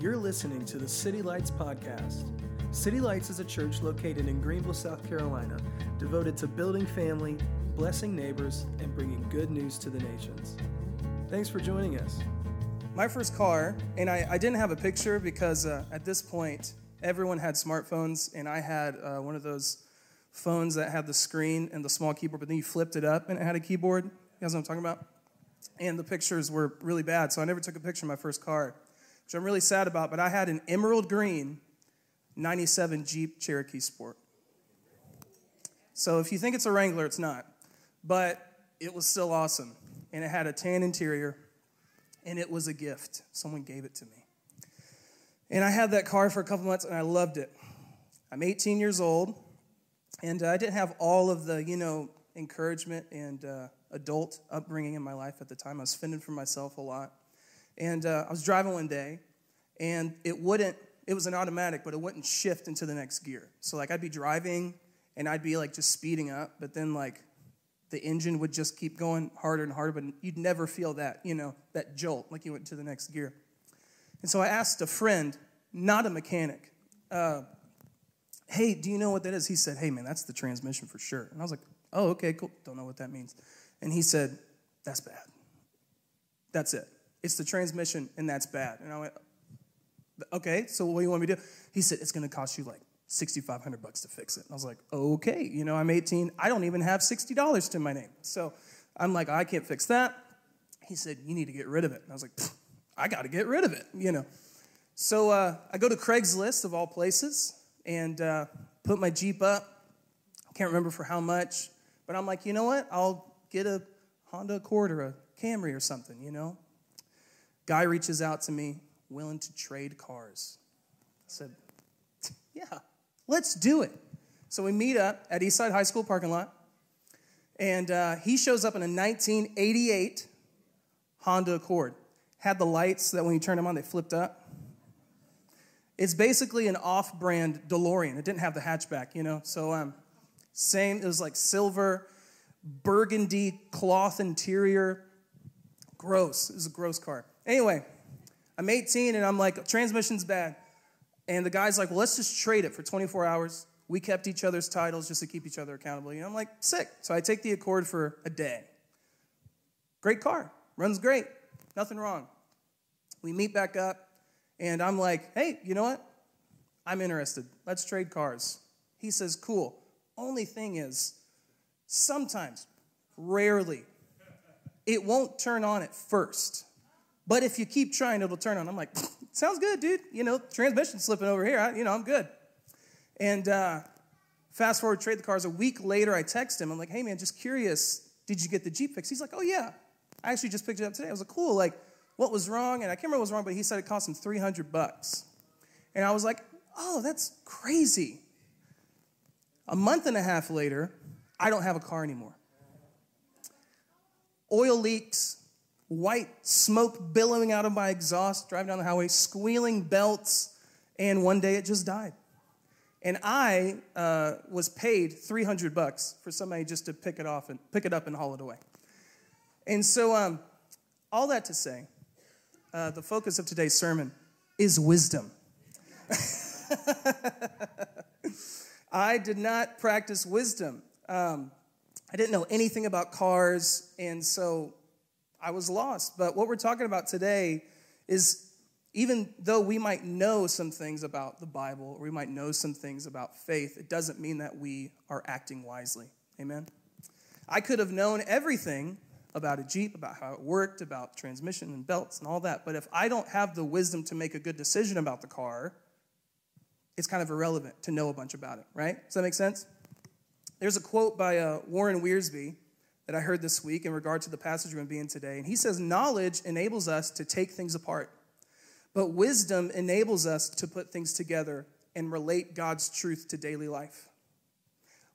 You're listening to the City Lights Podcast. City Lights is a church located in Greenville, South Carolina, devoted to building family, blessing neighbors, and bringing good news to the nations. Thanks for joining us. My first car, and I, I didn't have a picture because uh, at this point, everyone had smartphones, and I had uh, one of those phones that had the screen and the small keyboard, but then you flipped it up and it had a keyboard. You guys know what I'm talking about? And the pictures were really bad, so I never took a picture of my first car, which I'm really sad about. But I had an emerald green 97 Jeep Cherokee Sport. So if you think it's a Wrangler, it's not. But it was still awesome. And it had a tan interior, and it was a gift. Someone gave it to me. And I had that car for a couple months, and I loved it. I'm 18 years old, and uh, I didn't have all of the, you know, encouragement and uh, adult upbringing in my life at the time. I was fending for myself a lot. And uh, I was driving one day, and it wouldn't, it was an automatic, but it wouldn't shift into the next gear. So, like, I'd be driving, and I'd be, like, just speeding up, but then, like, the engine would just keep going harder and harder, but you'd never feel that, you know, that jolt, like you went to the next gear. And so I asked a friend, not a mechanic, uh, hey, do you know what that is? He said, hey, man, that's the transmission for sure. And I was like, oh, okay, cool. Don't know what that means. And he said, that's bad. That's it. It's the transmission, and that's bad. And I went, okay, so what do you want me to do? He said, it's going to cost you like 6500 bucks to fix it. And I was like, okay, you know, I'm 18. I don't even have $60 to my name. So I'm like, I can't fix that. He said, you need to get rid of it. And I was like, I got to get rid of it, you know. So uh, I go to Craigslist of all places and uh, put my Jeep up. I can't remember for how much, but I'm like, you know what? I'll get a Honda Accord or a Camry or something, you know. Guy reaches out to me, willing to trade cars. I said, yeah, let's do it. So we meet up at Eastside High School parking lot, and uh, he shows up in a 1988 Honda Accord. Had the lights that when you turn them on, they flipped up. It's basically an off-brand DeLorean. It didn't have the hatchback, you know. So um, same. It was like silver, burgundy cloth interior. Gross. It was a gross car. Anyway, I'm 18 and I'm like, transmission's bad. And the guy's like, well, let's just trade it for 24 hours. We kept each other's titles just to keep each other accountable. Know, I'm like, sick. So I take the Accord for a day. Great car, runs great, nothing wrong. We meet back up, and I'm like, hey, you know what? I'm interested. Let's trade cars. He says, cool. Only thing is, sometimes, rarely, it won't turn on at first. But if you keep trying, it'll turn on. I'm like, sounds good, dude. You know, transmission slipping over here. I, you know, I'm good. And uh, fast forward, trade the cars. A week later, I text him. I'm like, hey, man, just curious. Did you get the Jeep fixed? He's like, oh, yeah. I actually just picked it up today. I was like, cool. Like, what was wrong? And I can't remember what was wrong, but he said it cost him 300 bucks. And I was like, oh, that's crazy. A month and a half later, I don't have a car anymore. Oil leaks, white smoke billowing out of my exhaust, driving down the highway, squealing belts, and one day it just died. And I uh, was paid 300 bucks for somebody just to pick it off and pick it up and haul it away. And so, um, all that to say, uh, the focus of today's sermon is wisdom. I did not practice wisdom. Um, I didn't know anything about cars, and so I was lost. But what we're talking about today is even though we might know some things about the Bible, or we might know some things about faith, it doesn't mean that we are acting wisely. Amen? I could have known everything about a Jeep, about how it worked, about transmission and belts and all that, but if I don't have the wisdom to make a good decision about the car, it's kind of irrelevant to know a bunch about it, right? Does that make sense? There's a quote by uh, Warren Wiersbe that I heard this week in regard to the passage we're going to be in today. And he says, Knowledge enables us to take things apart, but wisdom enables us to put things together and relate God's truth to daily life.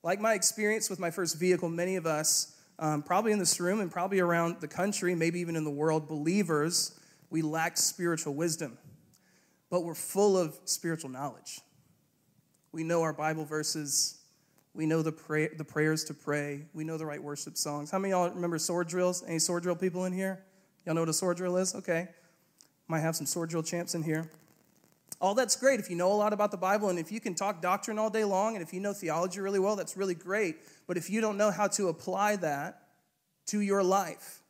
Like my experience with my first vehicle, many of us, um, probably in this room and probably around the country, maybe even in the world, believers, we lack spiritual wisdom, but we're full of spiritual knowledge. We know our Bible verses. We know the, pray, the prayers to pray. We know the right worship songs. How many y'all remember sword drills? Any sword drill people in here? Y'all know what a sword drill is? Okay. Might have some sword drill champs in here. All that's great if you know a lot about the Bible and if you can talk doctrine all day long and if you know theology really well, that's really great. But if you don't know how to apply that to your life,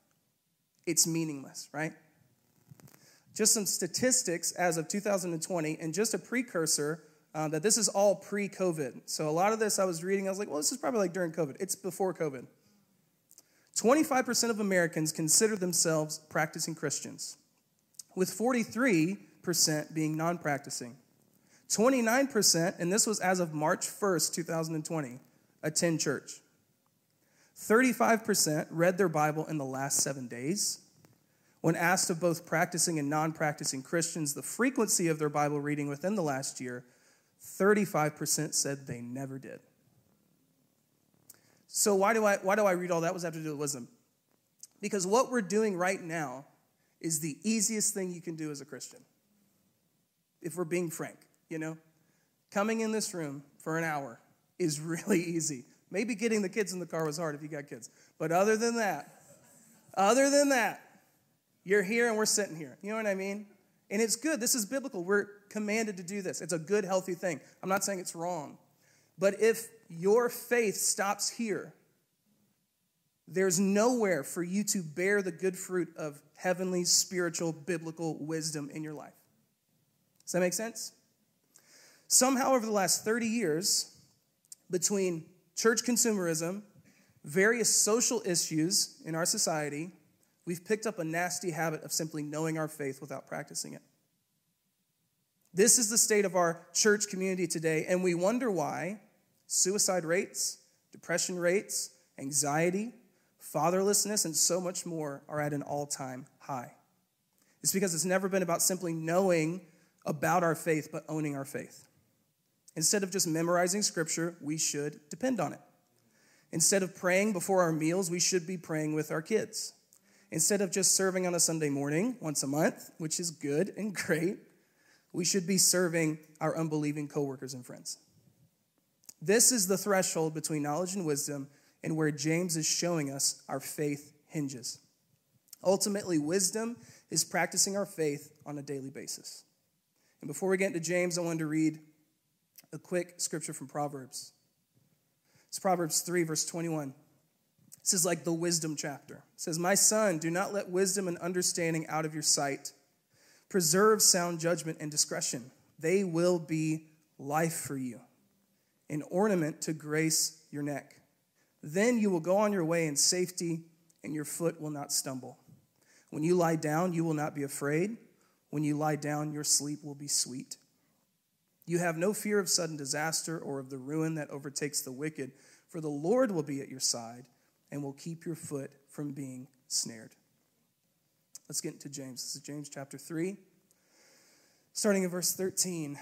it's meaningless, right? Just some statistics as of 2020 and just a precursor uh, that this is all pre COVID. So a lot of this I was reading, I was like, well, this is probably like during COVID. It's before COVID. 25% of Americans consider themselves practicing Christians, with 43% being non practicing. 29%, and this was as of March 1st, 2020, attend church. 35% read their Bible in the last seven days. When asked of both practicing and non practicing Christians the frequency of their Bible reading within the last year, 35% said they never did. So, why do I, why do I read all that? Does that have to do with wisdom? Because what we're doing right now is the easiest thing you can do as a Christian. If we're being frank, you know? Coming in this room for an hour is really easy. Maybe getting the kids in the car was hard if you got kids. But other than that, other than that, you're here and we're sitting here. You know what I mean? And it's good. This is biblical. We're commanded to do this. It's a good, healthy thing. I'm not saying it's wrong. But if your faith stops here, there's nowhere for you to bear the good fruit of heavenly, spiritual, biblical wisdom in your life. Does that make sense? Somehow, over the last 30 years, between church consumerism, various social issues in our society, we've picked up a nasty habit of simply knowing our faith without practicing it. This is the state of our church community today, and we wonder why suicide rates, depression rates, anxiety, fatherlessness, and so much more are at an all time high. It's because it's never been about simply knowing about our faith, but owning our faith. Instead of just memorizing scripture, we should depend on it. Instead of praying before our meals, we should be praying with our kids. Instead of just serving on a Sunday morning once a month, which is good and great, we should be serving our unbelieving coworkers and friends. This is the threshold between knowledge and wisdom, and where James is showing us our faith hinges. Ultimately, wisdom is practicing our faith on a daily basis. And before we get into James, I wanted to read a quick scripture from Proverbs. It's Proverbs 3, verse 21. This is like the wisdom chapter. It says, My son, do not let wisdom and understanding out of your sight. Preserve sound judgment and discretion. They will be life for you, an ornament to grace your neck. Then you will go on your way in safety, and your foot will not stumble. When you lie down, you will not be afraid. When you lie down, your sleep will be sweet. You have no fear of sudden disaster or of the ruin that overtakes the wicked, for the Lord will be at your side and will keep your foot from being snared. Let's get into James. This is James chapter 3, starting in verse 13.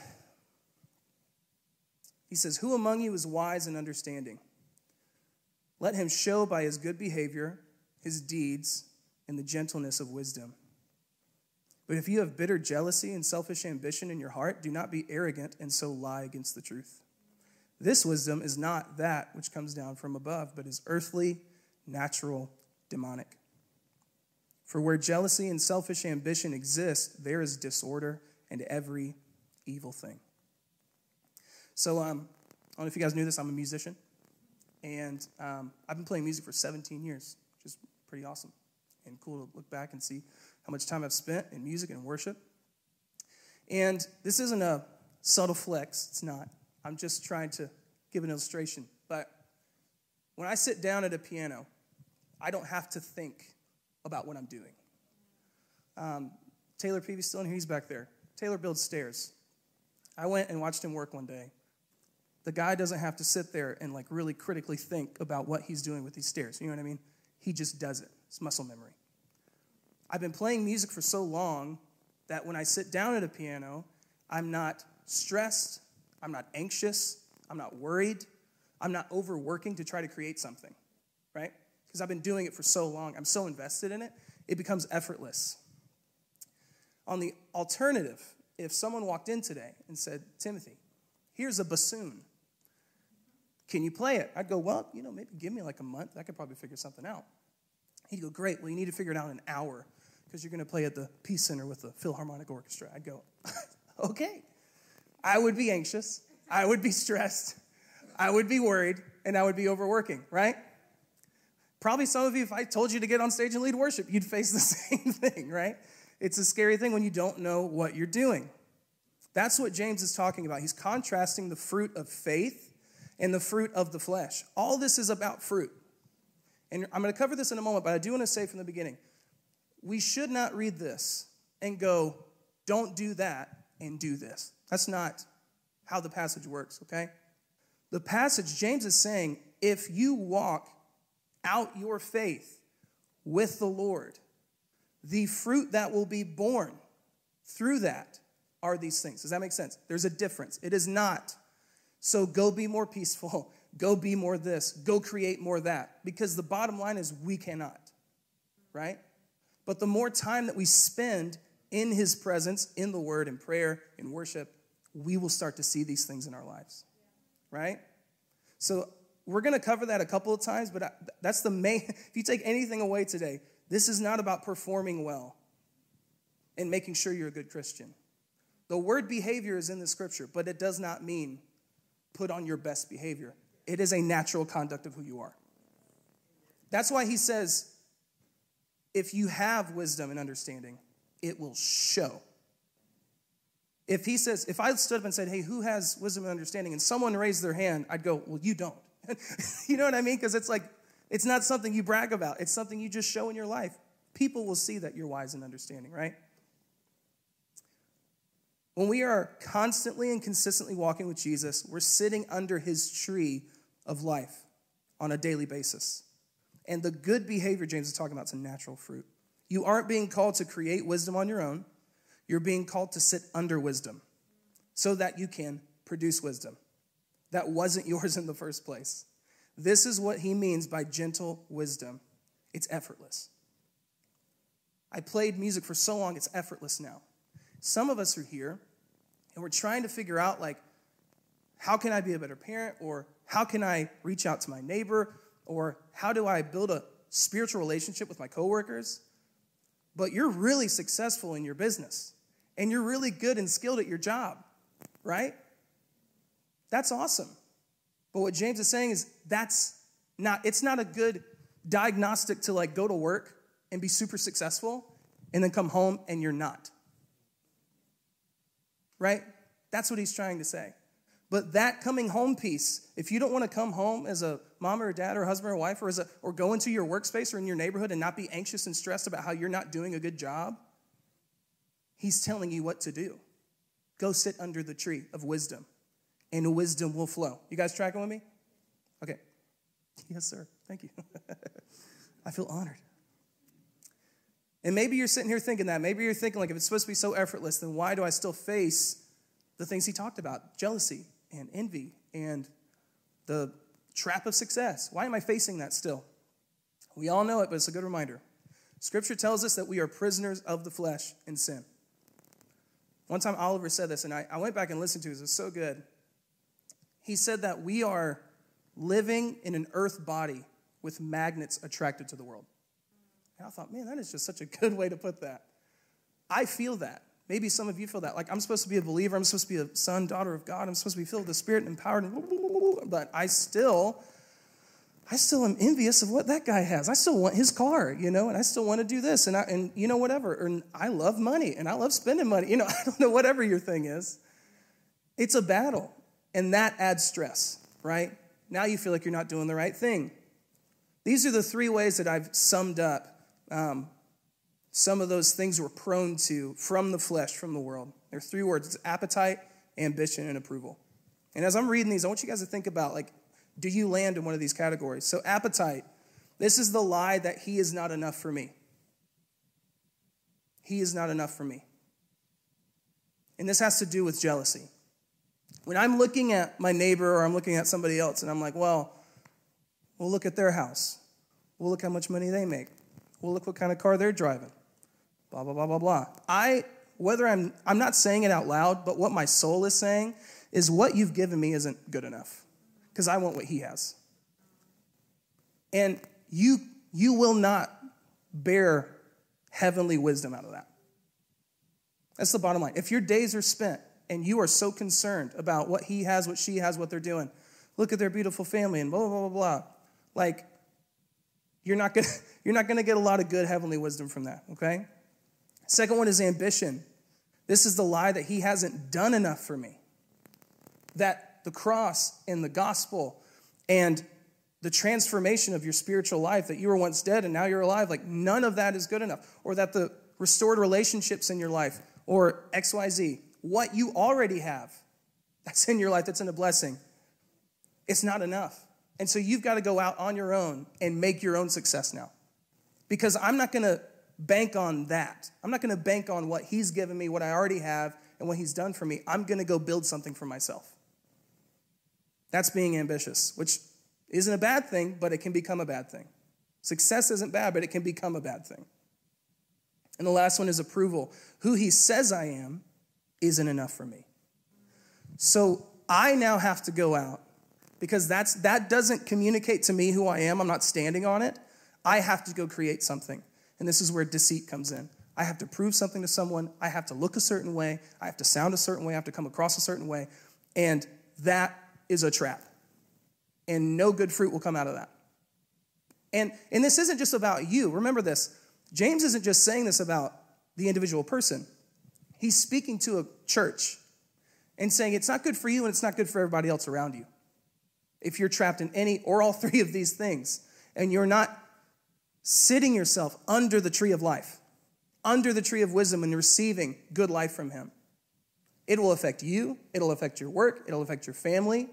He says, Who among you is wise and understanding? Let him show by his good behavior, his deeds, and the gentleness of wisdom. But if you have bitter jealousy and selfish ambition in your heart, do not be arrogant and so lie against the truth. This wisdom is not that which comes down from above, but is earthly natural, demonic. For where jealousy and selfish ambition exist, there is disorder and every evil thing. So, um, I don't know if you guys knew this, I'm a musician. And um, I've been playing music for 17 years, which is pretty awesome and cool to look back and see how much time I've spent in music and worship. And this isn't a subtle flex, it's not. I'm just trying to give an illustration. But when I sit down at a piano, I don't have to think about what I'm doing. Um, Taylor Peavy's still in here, he's back there. Taylor builds stairs. I went and watched him work one day. The guy doesn't have to sit there and like really critically think about what he's doing with these stairs. You know what I mean? He just does it. It's muscle memory. I've been playing music for so long that when I sit down at a piano, I'm not stressed, I'm not anxious, I'm not worried, I'm not overworking to try to create something, right? Because I've been doing it for so long, I'm so invested in it, it becomes effortless. On the alternative, if someone walked in today and said, Timothy, here's a bassoon. Can you play it? I'd go, well, you know, maybe give me like a month. I could probably figure something out. He'd go, great. Well, you need to figure it out in an hour because you're going to play at the Peace Center with the Philharmonic Orchestra. I'd go, okay. I would be anxious, I would be stressed, I would be worried, and I would be overworking, right? Probably some of you, if I told you to get on stage and lead worship, you'd face the same thing, right? It's a scary thing when you don't know what you're doing. That's what James is talking about. He's contrasting the fruit of faith and the fruit of the flesh. All this is about fruit. And I'm going to cover this in a moment, but I do want to say from the beginning we should not read this and go, don't do that and do this. That's not how the passage works, okay? The passage, James is saying, if you walk out your faith with the Lord, the fruit that will be born through that are these things. Does that make sense? There's a difference. It is not. So go be more peaceful. Go be more this. Go create more that. Because the bottom line is we cannot, right? But the more time that we spend in his presence, in the word, in prayer, in worship, we will start to see these things in our lives, right? So we're going to cover that a couple of times, but that's the main. If you take anything away today, this is not about performing well and making sure you're a good Christian. The word behavior is in the scripture, but it does not mean put on your best behavior. It is a natural conduct of who you are. That's why he says, if you have wisdom and understanding, it will show. If he says, if I stood up and said, hey, who has wisdom and understanding, and someone raised their hand, I'd go, well, you don't. you know what I mean? Because it's like, it's not something you brag about, it's something you just show in your life. People will see that you're wise and understanding, right? When we are constantly and consistently walking with Jesus, we're sitting under his tree of life on a daily basis. And the good behavior James is talking about is a natural fruit. You aren't being called to create wisdom on your own, you're being called to sit under wisdom so that you can produce wisdom that wasn't yours in the first place. This is what he means by gentle wisdom it's effortless. I played music for so long, it's effortless now. Some of us are here and we're trying to figure out, like, how can I be a better parent? Or how can I reach out to my neighbor? Or how do I build a spiritual relationship with my coworkers? But you're really successful in your business and you're really good and skilled at your job, right? That's awesome. But what James is saying is that's not, it's not a good diagnostic to like go to work and be super successful and then come home and you're not right? That's what he's trying to say. But that coming home piece, if you don't want to come home as a mom or a dad or husband or wife or, as a, or go into your workspace or in your neighborhood and not be anxious and stressed about how you're not doing a good job, he's telling you what to do. Go sit under the tree of wisdom, and wisdom will flow. You guys tracking with me? Okay. Yes, sir. Thank you. I feel honored. And maybe you're sitting here thinking that. Maybe you're thinking, like, if it's supposed to be so effortless, then why do I still face the things he talked about jealousy and envy and the trap of success? Why am I facing that still? We all know it, but it's a good reminder. Scripture tells us that we are prisoners of the flesh and sin. One time Oliver said this, and I, I went back and listened to it. It was so good. He said that we are living in an earth body with magnets attracted to the world. And I thought, man, that is just such a good way to put that. I feel that. Maybe some of you feel that. Like, I'm supposed to be a believer. I'm supposed to be a son, daughter of God. I'm supposed to be filled with the Spirit and empowered. But I still, I still am envious of what that guy has. I still want his car, you know, and I still want to do this. And, I, and you know, whatever. And I love money and I love spending money. You know, I don't know, whatever your thing is. It's a battle. And that adds stress, right? Now you feel like you're not doing the right thing. These are the three ways that I've summed up um, some of those things we're prone to from the flesh, from the world. There are three words it's appetite, ambition, and approval. And as I'm reading these, I want you guys to think about like, do you land in one of these categories? So, appetite, this is the lie that he is not enough for me. He is not enough for me. And this has to do with jealousy. When I'm looking at my neighbor or I'm looking at somebody else and I'm like, well, we'll look at their house. We'll look how much money they make. We'll look what kind of car they're driving. Blah, blah, blah, blah, blah. I, whether I'm, I'm not saying it out loud, but what my soul is saying is what you've given me isn't good enough because I want what he has. And you, you will not bear heavenly wisdom out of that. That's the bottom line. If your days are spent and you are so concerned about what he has, what she has, what they're doing. Look at their beautiful family and blah, blah, blah, blah. Like, you're not gonna, you're not gonna get a lot of good heavenly wisdom from that, okay? Second one is ambition. This is the lie that he hasn't done enough for me. That the cross and the gospel and the transformation of your spiritual life, that you were once dead and now you're alive, like none of that is good enough. Or that the restored relationships in your life, or XYZ, what you already have that's in your life, that's in a blessing, it's not enough. And so you've got to go out on your own and make your own success now. Because I'm not going to bank on that. I'm not going to bank on what he's given me, what I already have, and what he's done for me. I'm going to go build something for myself. That's being ambitious, which isn't a bad thing, but it can become a bad thing. Success isn't bad, but it can become a bad thing. And the last one is approval. Who he says I am isn't enough for me. So I now have to go out because that's that doesn't communicate to me who I am. I'm not standing on it. I have to go create something. And this is where deceit comes in. I have to prove something to someone. I have to look a certain way. I have to sound a certain way. I have to come across a certain way. And that is a trap. And no good fruit will come out of that. And, and this isn't just about you. Remember this James isn't just saying this about the individual person, he's speaking to a church and saying it's not good for you and it's not good for everybody else around you. If you're trapped in any or all three of these things and you're not sitting yourself under the tree of life, under the tree of wisdom and receiving good life from Him, it will affect you, it'll affect your work, it'll affect your family,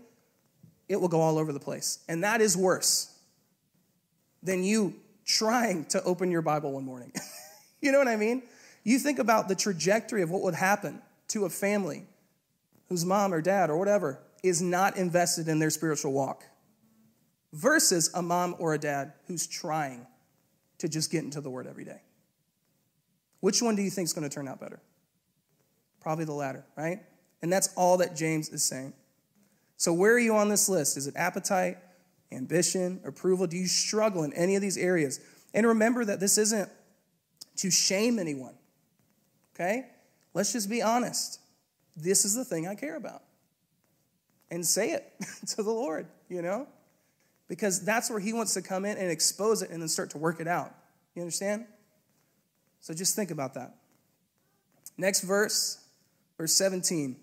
it will go all over the place. And that is worse than you trying to open your Bible one morning. you know what I mean? You think about the trajectory of what would happen to a family whose mom or dad or whatever is not invested in their spiritual walk versus a mom or a dad who's trying to just get into the word every day. Which one do you think is going to turn out better? Probably the latter, right? And that's all that James is saying. So, where are you on this list? Is it appetite? ambition, approval? Do you struggle in any of these areas? And remember that this isn't to shame anyone, okay? Let's just be honest. This is the thing I care about. And say it to the Lord, you know? Because that's where He wants to come in and expose it and then start to work it out. You understand? So just think about that. Next verse, verse 17.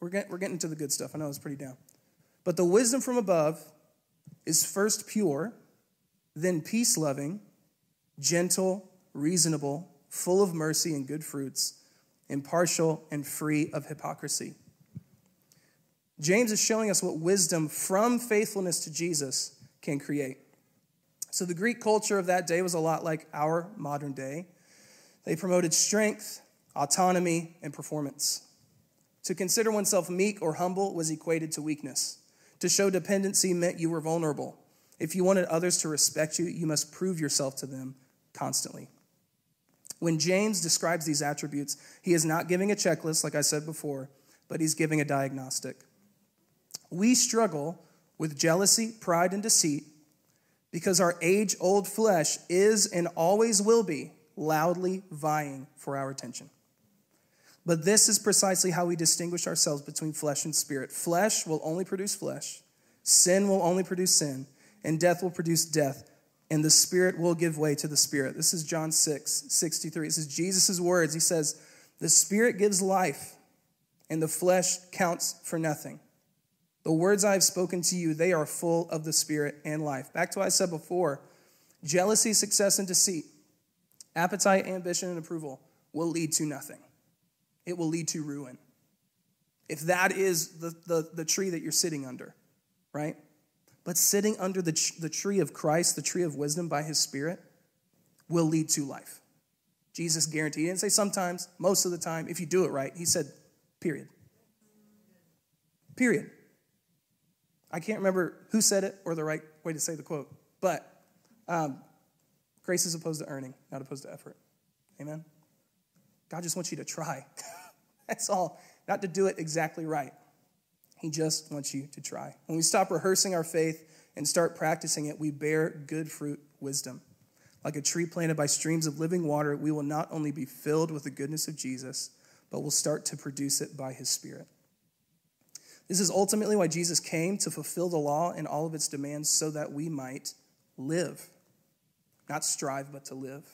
We're, get, we're getting to the good stuff. I know it's pretty down. But the wisdom from above is first pure, then peace loving, gentle, reasonable, full of mercy and good fruits, impartial and free of hypocrisy. James is showing us what wisdom from faithfulness to Jesus can create. So, the Greek culture of that day was a lot like our modern day. They promoted strength, autonomy, and performance. To consider oneself meek or humble was equated to weakness. To show dependency meant you were vulnerable. If you wanted others to respect you, you must prove yourself to them constantly. When James describes these attributes, he is not giving a checklist, like I said before, but he's giving a diagnostic. We struggle with jealousy, pride, and deceit because our age old flesh is and always will be loudly vying for our attention. But this is precisely how we distinguish ourselves between flesh and spirit. Flesh will only produce flesh, sin will only produce sin, and death will produce death, and the spirit will give way to the spirit. This is John 6, 63. This is Jesus' words. He says, The spirit gives life, and the flesh counts for nothing. The words I have spoken to you, they are full of the spirit and life. Back to what I said before jealousy, success, and deceit, appetite, ambition, and approval will lead to nothing it will lead to ruin. If that is the, the, the tree that you're sitting under, right? But sitting under the, the tree of Christ, the tree of wisdom by his Spirit, will lead to life. Jesus guaranteed. He didn't say sometimes, most of the time, if you do it right. He said, period. Period. I can't remember who said it or the right way to say the quote, but um, grace is opposed to earning, not opposed to effort. Amen? God just wants you to try. That's all. Not to do it exactly right. He just wants you to try. When we stop rehearsing our faith and start practicing it, we bear good fruit, wisdom. Like a tree planted by streams of living water, we will not only be filled with the goodness of Jesus, but will start to produce it by his Spirit. This is ultimately why Jesus came to fulfill the law and all of its demands so that we might live. Not strive, but to live.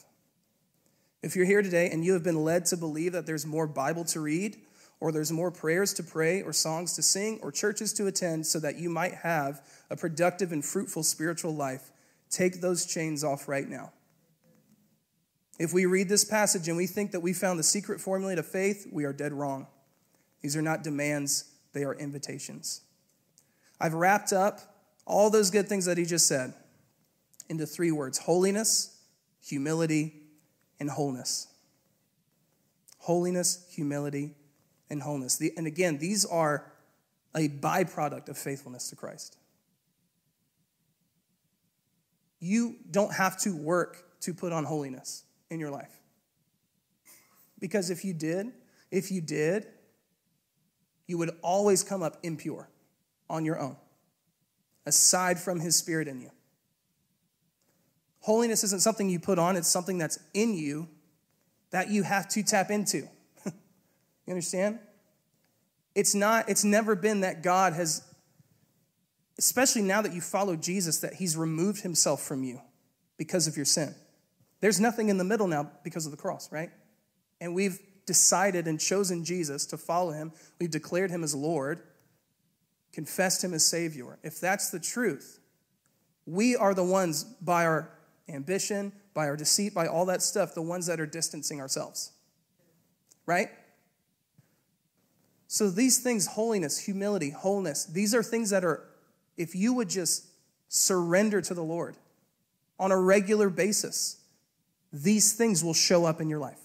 If you're here today and you have been led to believe that there's more Bible to read, or there's more prayers to pray, or songs to sing, or churches to attend so that you might have a productive and fruitful spiritual life, take those chains off right now. If we read this passage and we think that we found the secret formula to faith, we are dead wrong. These are not demands, they are invitations. I've wrapped up all those good things that he just said into three words holiness, humility, and wholeness. Holiness, humility, and wholeness. The, and again, these are a byproduct of faithfulness to Christ. You don't have to work to put on holiness in your life. Because if you did, if you did, you would always come up impure on your own, aside from his spirit in you. Holiness isn't something you put on, it's something that's in you that you have to tap into. You understand? It's not, it's never been that God has, especially now that you follow Jesus, that he's removed himself from you because of your sin. There's nothing in the middle now because of the cross, right? And we've decided and chosen Jesus to follow him. We've declared him as Lord, confessed him as Savior. If that's the truth, we are the ones by our ambition, by our deceit, by all that stuff, the ones that are distancing ourselves. Right? So these things, holiness, humility, wholeness, these are things that are, if you would just surrender to the Lord on a regular basis, these things will show up in your life.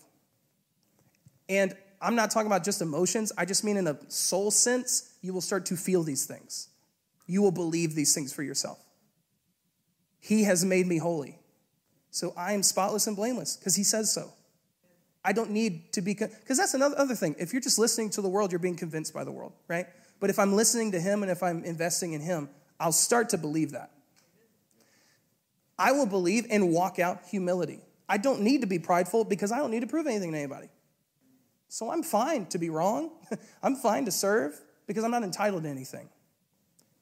And I'm not talking about just emotions, I just mean in a soul sense, you will start to feel these things. You will believe these things for yourself. He has made me holy. So I am spotless and blameless because he says so. I don't need to be, because that's another other thing. If you're just listening to the world, you're being convinced by the world, right? But if I'm listening to him and if I'm investing in him, I'll start to believe that. I will believe and walk out humility. I don't need to be prideful because I don't need to prove anything to anybody. So I'm fine to be wrong. I'm fine to serve because I'm not entitled to anything.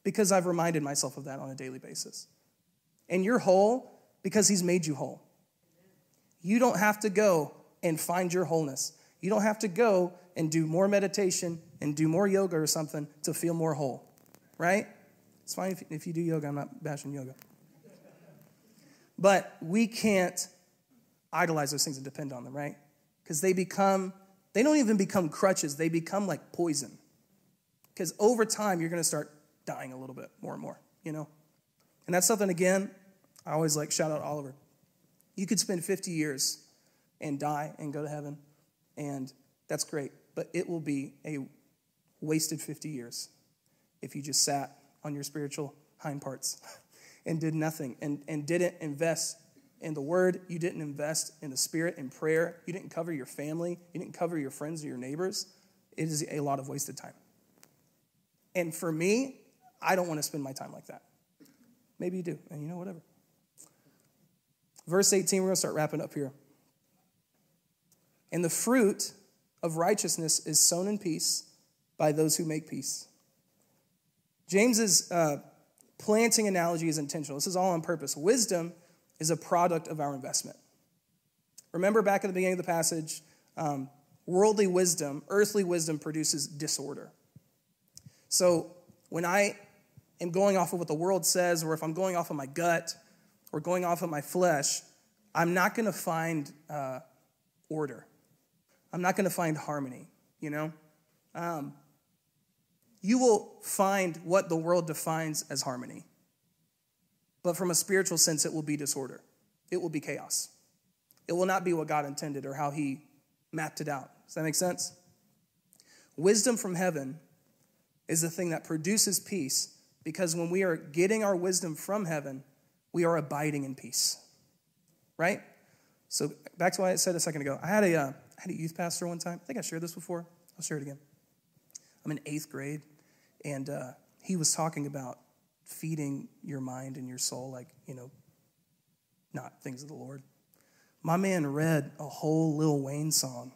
Because I've reminded myself of that on a daily basis. And you're whole because He's made you whole. You don't have to go and find your wholeness. You don't have to go and do more meditation and do more yoga or something to feel more whole, right? It's fine if, if you do yoga. I'm not bashing yoga. But we can't idolize those things and depend on them, right? Because they become, they don't even become crutches, they become like poison. Because over time, you're going to start dying a little bit more and more, you know? And that's something, again, I always like shout out Oliver. You could spend 50 years and die and go to heaven, and that's great, but it will be a wasted 50 years if you just sat on your spiritual hind parts and did nothing and, and didn't invest in the word, you didn't invest in the spirit in prayer, you didn't cover your family, you didn't cover your friends or your neighbors, it is a lot of wasted time. And for me, I don't want to spend my time like that. Maybe you do, and you know, whatever. Verse 18, we're going to start wrapping up here. And the fruit of righteousness is sown in peace by those who make peace. James's uh, planting analogy is intentional. This is all on purpose. Wisdom is a product of our investment. Remember back at the beginning of the passage, um, worldly wisdom, earthly wisdom produces disorder. So when I am going off of what the world says, or if I'm going off of my gut, or going off of my flesh, I'm not going to find uh, order. I'm not going to find harmony, you know? Um, you will find what the world defines as harmony. But from a spiritual sense, it will be disorder, it will be chaos. It will not be what God intended or how He mapped it out. Does that make sense? Wisdom from heaven is the thing that produces peace because when we are getting our wisdom from heaven, we are abiding in peace. Right? So back to what I said a second ago. I had a, uh, I had a youth pastor one time. I think I shared this before. I'll share it again. I'm in eighth grade, and uh, he was talking about feeding your mind and your soul, like, you know, not things of the Lord. My man read a whole Lil Wayne song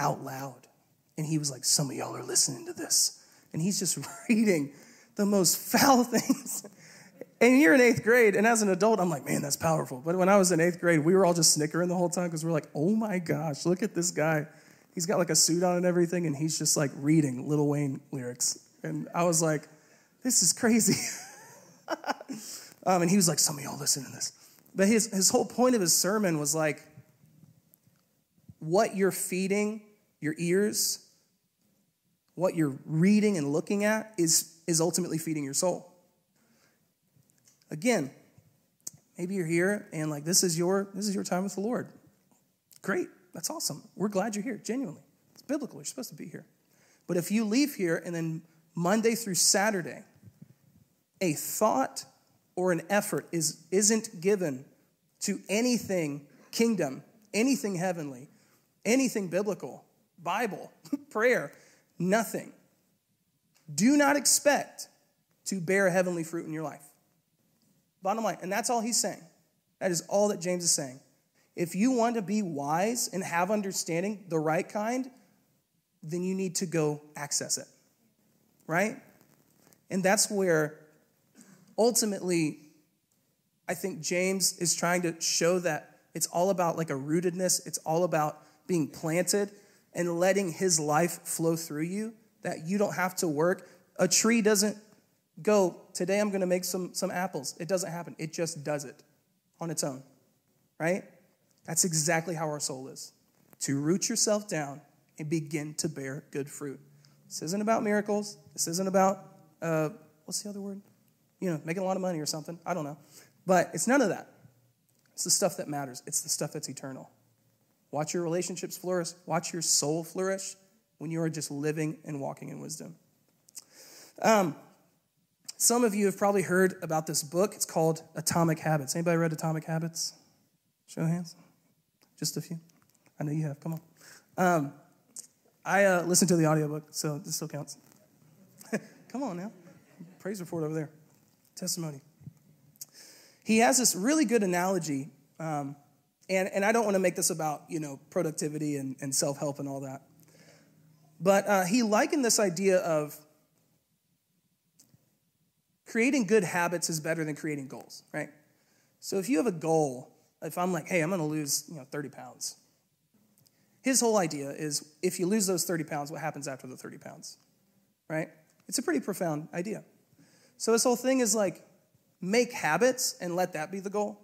out loud And he was like, Some of y'all are listening to this. And he's just reading the most foul things. And you're in eighth grade, and as an adult, I'm like, man, that's powerful. But when I was in eighth grade, we were all just snickering the whole time because we're like, oh my gosh, look at this guy. He's got like a suit on and everything, and he's just like reading Lil Wayne lyrics. And I was like, this is crazy. um, and he was like, some of y'all listen to this. But his, his whole point of his sermon was like, what you're feeding your ears, what you're reading and looking at, is, is ultimately feeding your soul. Again, maybe you're here and like this is your this is your time with the Lord. Great. That's awesome. We're glad you're here, genuinely. It's biblical. You're supposed to be here. But if you leave here and then Monday through Saturday, a thought or an effort is, isn't given to anything kingdom, anything heavenly, anything biblical, Bible, prayer, nothing. Do not expect to bear heavenly fruit in your life. Bottom line. And that's all he's saying. That is all that James is saying. If you want to be wise and have understanding, the right kind, then you need to go access it. Right? And that's where ultimately I think James is trying to show that it's all about like a rootedness, it's all about being planted and letting his life flow through you, that you don't have to work. A tree doesn't go, today I'm going to make some, some apples. It doesn't happen. It just does it on its own, right? That's exactly how our soul is to root yourself down and begin to bear good fruit. This isn't about miracles. This isn't about, uh, what's the other word? You know, making a lot of money or something. I don't know. But it's none of that. It's the stuff that matters, it's the stuff that's eternal. Watch your relationships flourish, watch your soul flourish when you are just living and walking in wisdom. Um, some of you have probably heard about this book. It's called Atomic Habits. Anybody read Atomic Habits? Show hands. Just a few. I know you have. Come on. Um, I uh, listened to the audiobook, so this still counts. Come on now. Praise report over there. Testimony. He has this really good analogy, um, and, and I don't want to make this about, you know, productivity and, and self-help and all that. But uh, he likened this idea of creating good habits is better than creating goals, right? So if you have a goal, if I'm like, hey, I'm gonna lose, you know, 30 pounds, his whole idea is if you lose those 30 pounds, what happens after the 30 pounds, right? It's a pretty profound idea. So his whole thing is like, make habits and let that be the goal.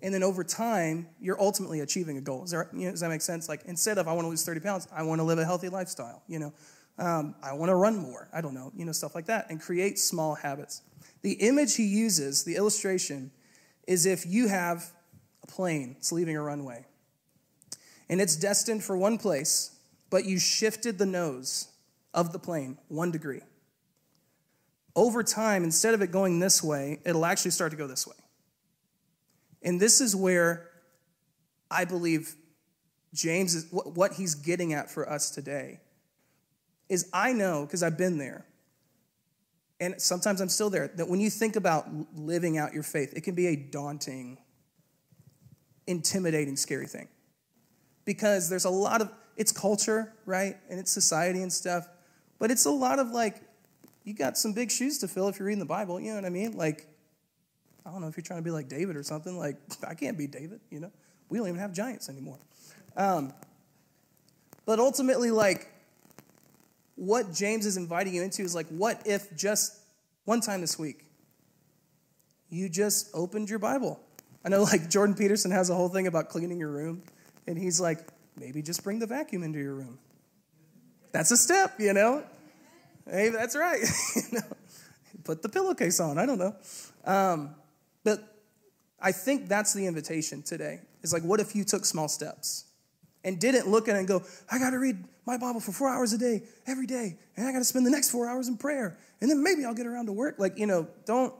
And then over time, you're ultimately achieving a goal. That, you know, does that make sense? Like instead of I want to lose 30 pounds, I want to live a healthy lifestyle. You know, um, I want to run more. I don't know, you know, stuff like that, and create small habits. The image he uses, the illustration, is if you have a plane, it's leaving a runway, and it's destined for one place, but you shifted the nose of the plane one degree. Over time, instead of it going this way, it'll actually start to go this way. And this is where I believe James is what he's getting at for us today is I know, because I've been there, and sometimes I'm still there, that when you think about living out your faith, it can be a daunting, intimidating, scary thing. Because there's a lot of, it's culture, right? And it's society and stuff. But it's a lot of like, you got some big shoes to fill if you're reading the Bible, you know what I mean? Like, I don't know if you're trying to be like David or something. Like, I can't be David, you know? We don't even have giants anymore. Um, but ultimately, like, what James is inviting you into is like, what if just one time this week you just opened your Bible? I know like Jordan Peterson has a whole thing about cleaning your room, and he's like, maybe just bring the vacuum into your room. That's a step, you know? Hey, that's right. you know? Put the pillowcase on. I don't know. Um, but I think that's the invitation today. It's like, what if you took small steps and didn't look at it and go, I got to read my Bible for four hours a day, every day, and I got to spend the next four hours in prayer, and then maybe I'll get around to work. Like, you know, don't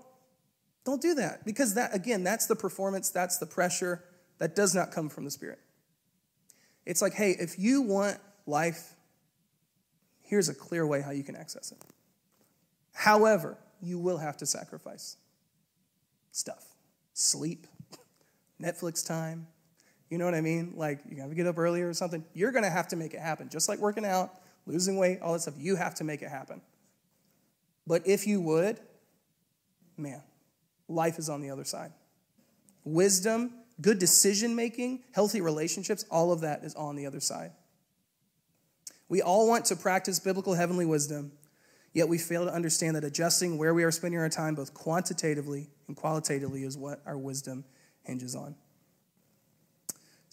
don't do that because that again, that's the performance, that's the pressure that does not come from the Spirit. It's like, hey, if you want life, here's a clear way how you can access it. However, you will have to sacrifice stuff, sleep, Netflix time, you know what I mean? Like, you gotta get up earlier or something. You're gonna have to make it happen. Just like working out, losing weight, all that stuff. You have to make it happen. But if you would, man, life is on the other side. Wisdom, good decision making, healthy relationships, all of that is on the other side. We all want to practice biblical heavenly wisdom, yet we fail to understand that adjusting where we are spending our time, both quantitatively and qualitatively, is what our wisdom hinges on.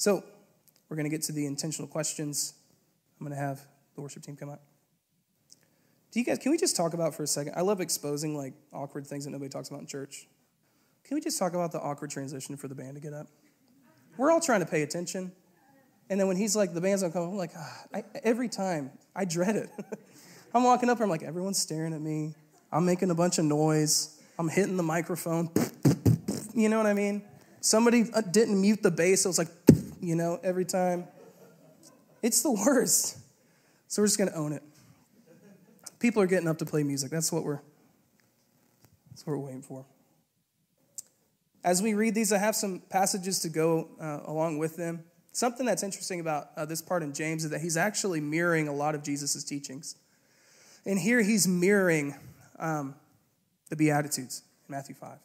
So, we're going to get to the intentional questions. I'm going to have the worship team come up. Do you guys, can we just talk about for a second? I love exposing like awkward things that nobody talks about in church. Can we just talk about the awkward transition for the band to get up? We're all trying to pay attention. And then when he's like, the band's gonna come, I'm like, ah, I, every time, I dread it. I'm walking up, I'm like, everyone's staring at me. I'm making a bunch of noise. I'm hitting the microphone. You know what I mean? Somebody uh, didn't mute the bass. It was like, you know, every time. It's the worst. So we're just gonna own it. People are getting up to play music. That's what we're that's what we're waiting for. As we read these, I have some passages to go uh, along with them. Something that's interesting about uh, this part in James is that he's actually mirroring a lot of Jesus' teachings. And here he's mirroring um, the Beatitudes in Matthew 5.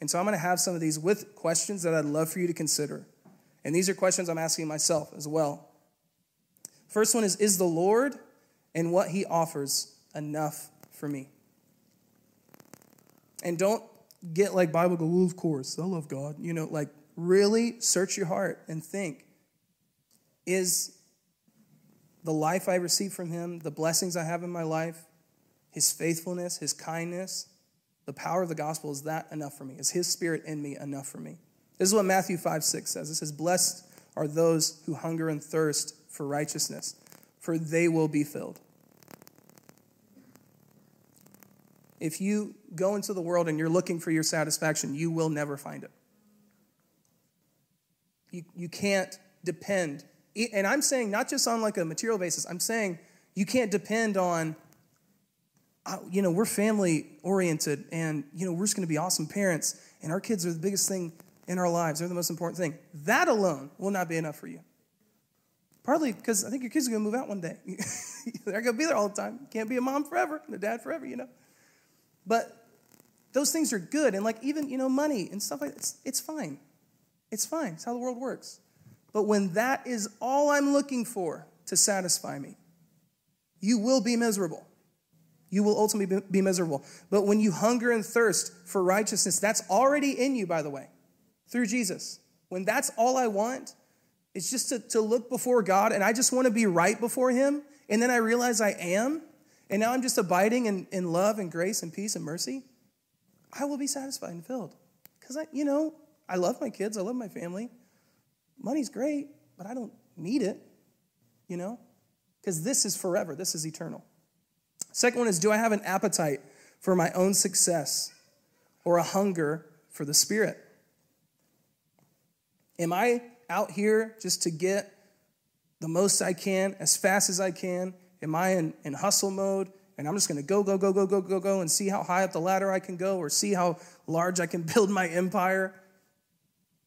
And so I'm going to have some of these with questions that I'd love for you to consider. And these are questions I'm asking myself as well. First one is Is the Lord and what he offers enough for me? And don't get like Bible go, well, of course, I love God. You know, like really search your heart and think is the life I receive from him, the blessings I have in my life, his faithfulness, his kindness, the power of the gospel, is that enough for me? Is his spirit in me enough for me? This is what Matthew 5 6 says. It says, Blessed are those who hunger and thirst for righteousness, for they will be filled. If you go into the world and you're looking for your satisfaction, you will never find it. You, you can't depend. And I'm saying not just on like a material basis, I'm saying you can't depend on, uh, you know, we're family oriented and, you know, we're just going to be awesome parents and our kids are the biggest thing in our lives. They're the most important thing. That alone will not be enough for you. Partly because I think your kids are going to move out one day. They're going to be there all the time. Can't be a mom forever and a dad forever, you know. But those things are good. And like even, you know, money and stuff like that, it's, it's fine. It's fine. It's how the world works. But when that is all I'm looking for to satisfy me, you will be miserable. You will ultimately be miserable. But when you hunger and thirst for righteousness, that's already in you, by the way, through Jesus. When that's all I want, it's just to, to look before God and I just want to be right before Him. And then I realize I am. And now I'm just abiding in, in love and grace and peace and mercy. I will be satisfied and filled. Because I, you know, I love my kids, I love my family. Money's great, but I don't need it, you know? Because this is forever, this is eternal. Second one is do I have an appetite for my own success or a hunger for the Spirit? Am I out here just to get the most I can, as fast as I can? Am I in, in hustle mode? and I'm just going to go, go, go, go, go, go, go, and see how high up the ladder I can go or see how large I can build my empire?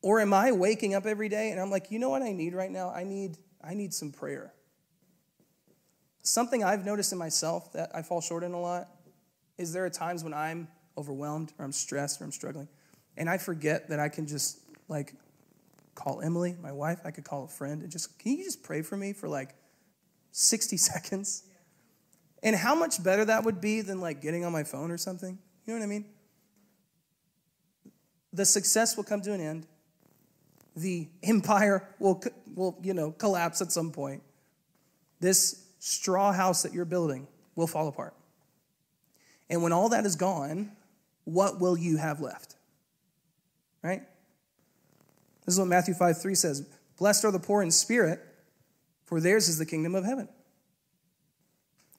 Or am I waking up every day and I'm like, you know what I need right now? I need, I need some prayer. Something I've noticed in myself that I fall short in a lot is there are times when I'm overwhelmed or I'm stressed or I'm struggling, and I forget that I can just like call Emily, my wife, I could call a friend and just, can you just pray for me for like 60 seconds? And how much better that would be than like getting on my phone or something. You know what I mean? The success will come to an end. The empire will, will you know, collapse at some point. This straw house that you're building will fall apart. And when all that is gone, what will you have left? Right? This is what Matthew 5 3 says Blessed are the poor in spirit, for theirs is the kingdom of heaven.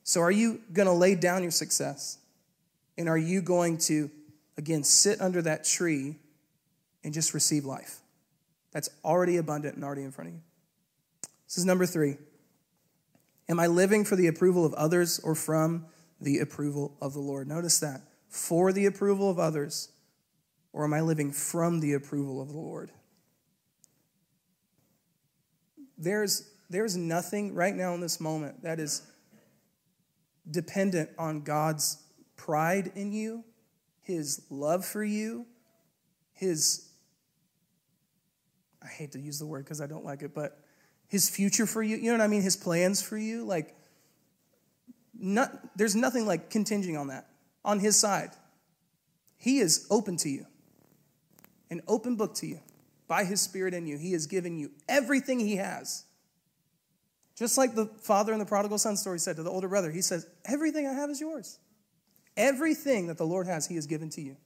So, are you going to lay down your success? And are you going to, again, sit under that tree and just receive life? That's already abundant and already in front of you. This is number three. Am I living for the approval of others or from the approval of the Lord? Notice that. For the approval of others, or am I living from the approval of the Lord? There's, there's nothing right now in this moment that is dependent on God's pride in you, his love for you, his, I hate to use the word because I don't like it, but his future for you, you know what I mean? His plans for you. Like, not, there's nothing like continging on that, on his side. He is open to you, an open book to you by his spirit in you. He has given you everything he has. Just like the father in the prodigal son story said to the older brother, he says, Everything I have is yours. Everything that the Lord has, he has given to you.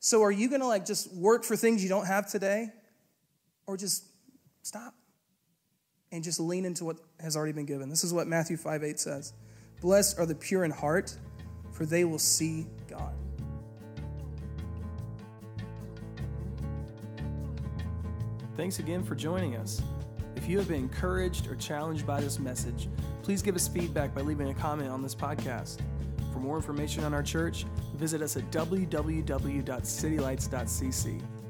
So are you going to like just work for things you don't have today or just stop and just lean into what has already been given? This is what Matthew 5 8 says. Blessed are the pure in heart, for they will see Thanks again for joining us. If you have been encouraged or challenged by this message, please give us feedback by leaving a comment on this podcast. For more information on our church, visit us at www.citylights.cc.